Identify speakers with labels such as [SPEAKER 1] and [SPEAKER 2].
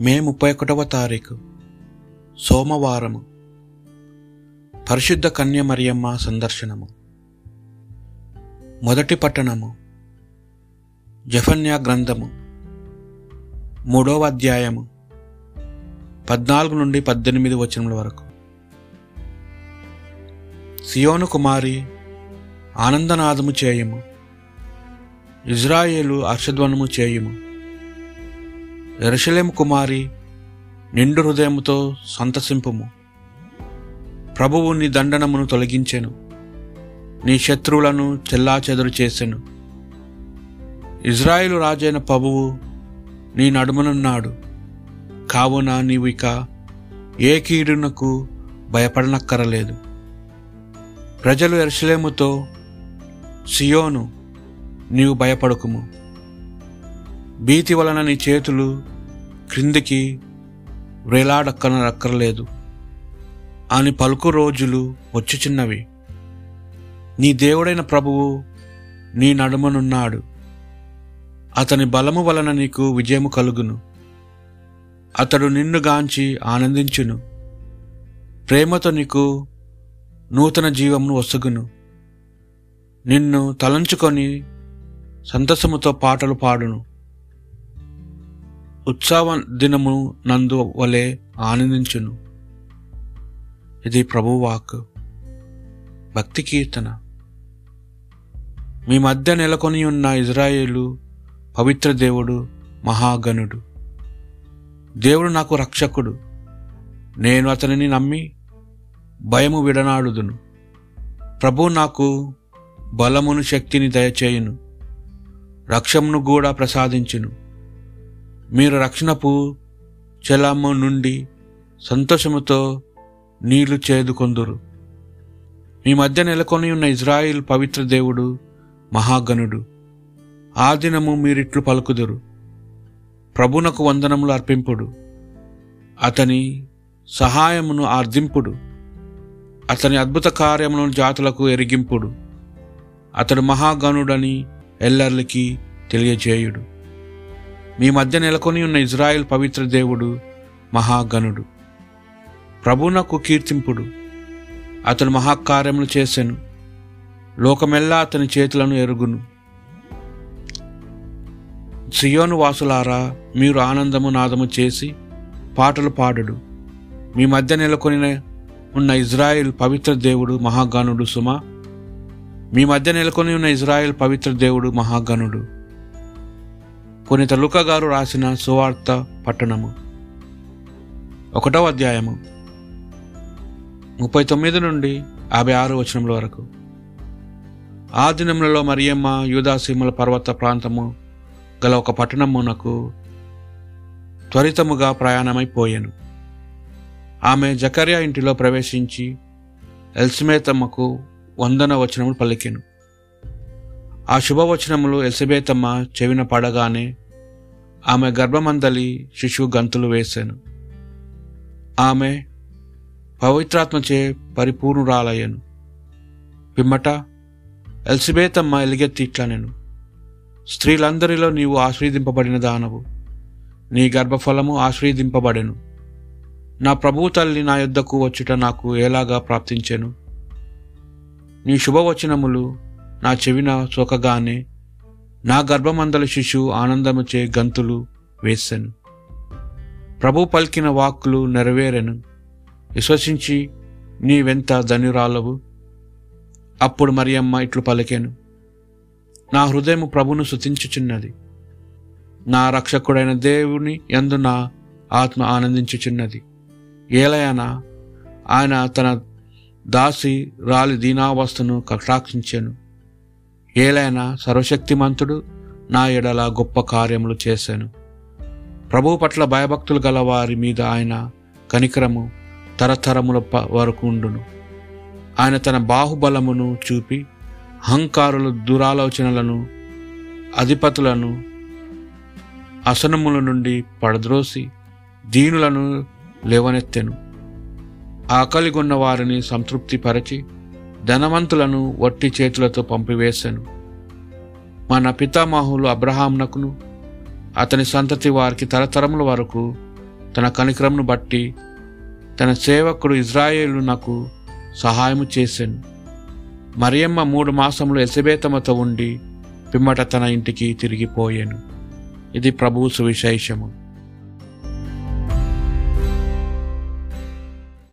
[SPEAKER 1] మే ముప్పై ఒకటవ తారీఖు సోమవారము. పరిశుద్ధ కన్య మరియమ్మ సందర్శనము. మొదటి పట్టణము జఫన్యా గ్రంథము మూడవ అధ్యాయము పద్నాలుగు నుండి పద్దెనిమిది వచనముల వరకు. సియోను కుమారి ఆనందనాదము చేయము ఇజ్రాయేలు హర్షధ్వనము చేయుము. ఎరుషలేం కుమారి నిండు హృదయముతో సంతసింపుము. ప్రభువు నీ దండనమును తొలగించెను. నీ శత్రువులను చెల్లాచెదరు చేసెను. ఇజ్రాయేలు రాజైన ప్రభువు నీ నడుమనున్నాడు. కావున నీవు ఇక ఏ కీడునకు భయపడనక్కరలేదు. ప్రజలు ఎరుసలేముతో సియోను నీవు భయపడకుము. భీతి వలన నీ చేతులు క్రిందికి వేలాడక్కనక్కర్లేదు. అని పలుకు రోజులు వచ్చుచున్నవి. నీ దేవుడైన ప్రభువు నీ నడుమనున్నాడు. అతని బలము వలన నీకు విజయము కలుగును. అతడు నిన్ను గాంచి ఆనందించును. ప్రేమతో నీకు నూతన జీవమును వసుగును నిన్ను తలంచుకొని సంతసముతో పాటలు పాడును. ఉత్సవ దినము నందు వలె ఆనందించును. ఇది ప్రభువాక్ భక్తి కీర్తన. మీ మధ్య నెలకొని ఉన్న ఇజ్రాయేలు పవిత్ర దేవుడు మహాగణుడు. దేవుడు నాకు రక్షకుడు. నేను అతనిని నమ్మి భయము విడనాడుదును. ప్రభు నాకు బలమును శక్తిని దయచేయును. రక్షమును కూడా ప్రసాదించును. మీరు రక్షణపు చెలాము నుండి సంతోషముతో నీళ్ళు చేదుకొందురు. మీ మధ్య నెలకొని ఉన్న ఇజ్రాయిల్ పవిత్ర దేవుడు మహాగణుడు. ఆ దినము మీరిట్లు పలుకుదురు. ప్రభునకు వందనములు అర్పింపుడు. అతని సహాయమును ఆర్దింపుడు అతని అద్భుత కార్యములను జాతులకు ఎరిగింపుడు. అతడు మహాగణుడని ఎల్లర్లకి తెలియజేయుడు. మీ మధ్య నెలకొని ఉన్న ఇజ్రాయెల్ పవిత్ర దేవుడు మహాగణుడు. ప్రభునకు కీర్తింపుడు. అతను మహాకార్యములు చేసెను. లోకమెల్లా అతని చేతులను ఎరుగును. సియోను వాసులారా మీరు ఆనందము నాదము చేసి పాటలు పాడుడు. మీ మధ్య నెలకొని ఉన్న ఇజ్రాయెల్ పవిత్ర దేవుడు మహాగణుడు సుమ. మీ మధ్య నెలకొని ఉన్న ఇజ్రాయెల్ పవిత్ర దేవుడు మహాగణుడు. పునీత లుక గారు రాసిన సువార్త పట్టణము. ఒకటవ అధ్యాయము. ముప్పై తొమ్మిది నుండి యాభై ఆరు వచనముల వరకు. ఆ దినములలో మరియమ్మ యూదాసీమల పర్వత ప్రాంతము గల ఒక పట్టణమునకు త్వరితముగా ప్రయాణమైపోయాను. ఆమె జకర్యా ఇంటిలో ప్రవేశించి ఎల్సిమేతమ్మకు వందన వచనములు పలికెను. ఆ శుభవచనములు ఎల్సిబేతమ్మ చెవిన పడగానే ఆమె గర్భమందలి శిశువు గంతులు వేశాను ఆమె పవిత్రాత్మచే పరిపూర్ణురాలయ్యను. పిమ్మట ఎల్సిబేతమ్మ ఎలిగెత్తి ఇట్లా నేను స్త్రీలందరిలో నీవు ఆశ్రయింపబడిన దానవు. నీ గర్భఫలము ఆశ్రయింపబడెను నా ప్రభువు తల్లి నా యొద్దకు వచ్చుట నాకు ఎలాగా ప్రాప్తించెను. నీ శుభవచనములు నా చెవిన సోకగానే నా గర్భమందల శిశువు ఆనందముచే గంతులు వేశాను ప్రభు పలికిన వాక్కులు నెరవేరెను. విశ్వసించి నీవెంత ధన్యురాలవు అప్పుడు మరియమ్మ ఇట్లు పలికాను. నా హృదయం ప్రభును శుతించుచున్నది. నా రక్షకుడైన దేవుని ఎందు నా ఆత్మ ఆనందించుచున్నది. ఏలయనా ఆయన తన దాసి రాలి దీనావస్థను కటాక్షించాను. ఏలైనా సర్వశక్తిమంతుడు నా ఎడల గొప్ప కార్యములు చేశాను. ప్రభు పట్ల భయభక్తులు గల వారి మీద ఆయన కనికరము తరతరముల వరకు ఉండును. ఆయన తన బాహుబలమును చూపి అహంకారుల దురాలోచనలను అధిపతులను అసనముల నుండి పడద్రోసి దీనులను లేవనెత్తెను. ఆకలిగొన్న వారిని సంతృప్తిపరచి ధనవంతులను వట్టి చేతులతో పంపివేశాను మన పితామహులు అబ్రహాంనకును అతని సంతతి వారికి తరతరముల వరకు తన కనికరంను బట్టి తన సేవకుడు ఇజ్రాయేలు నాకు సహాయము చేశాను మరియమ్మ మూడు మాసములు ఎసబేతమతో ఉండి పిమ్మట తన ఇంటికి తిరిగిపోయాను. ఇది ప్రభువు సువిశేషము.